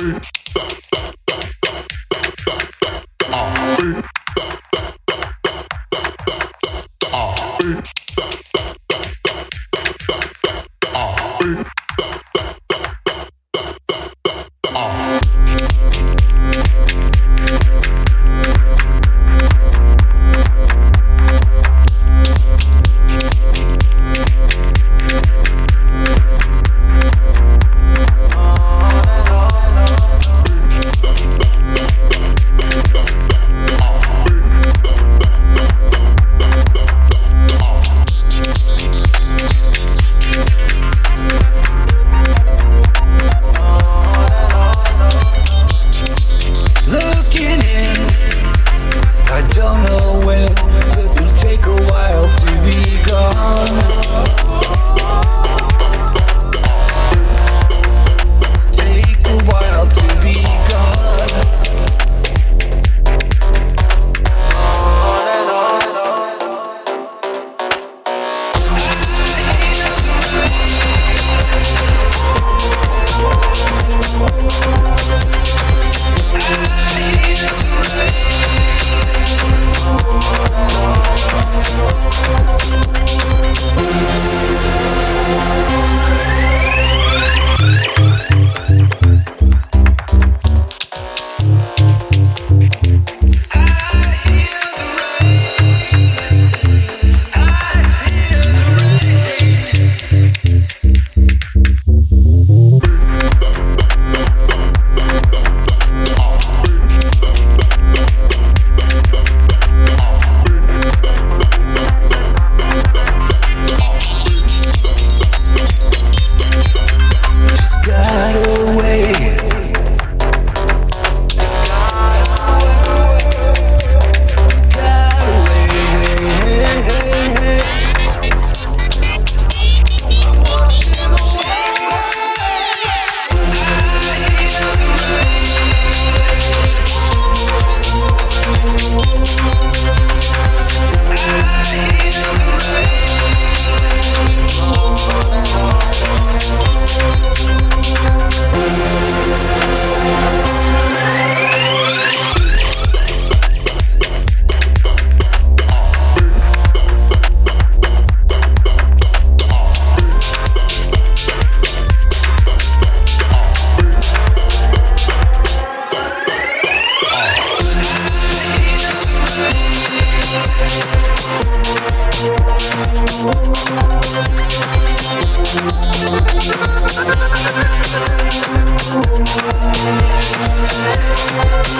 Thank you. Thank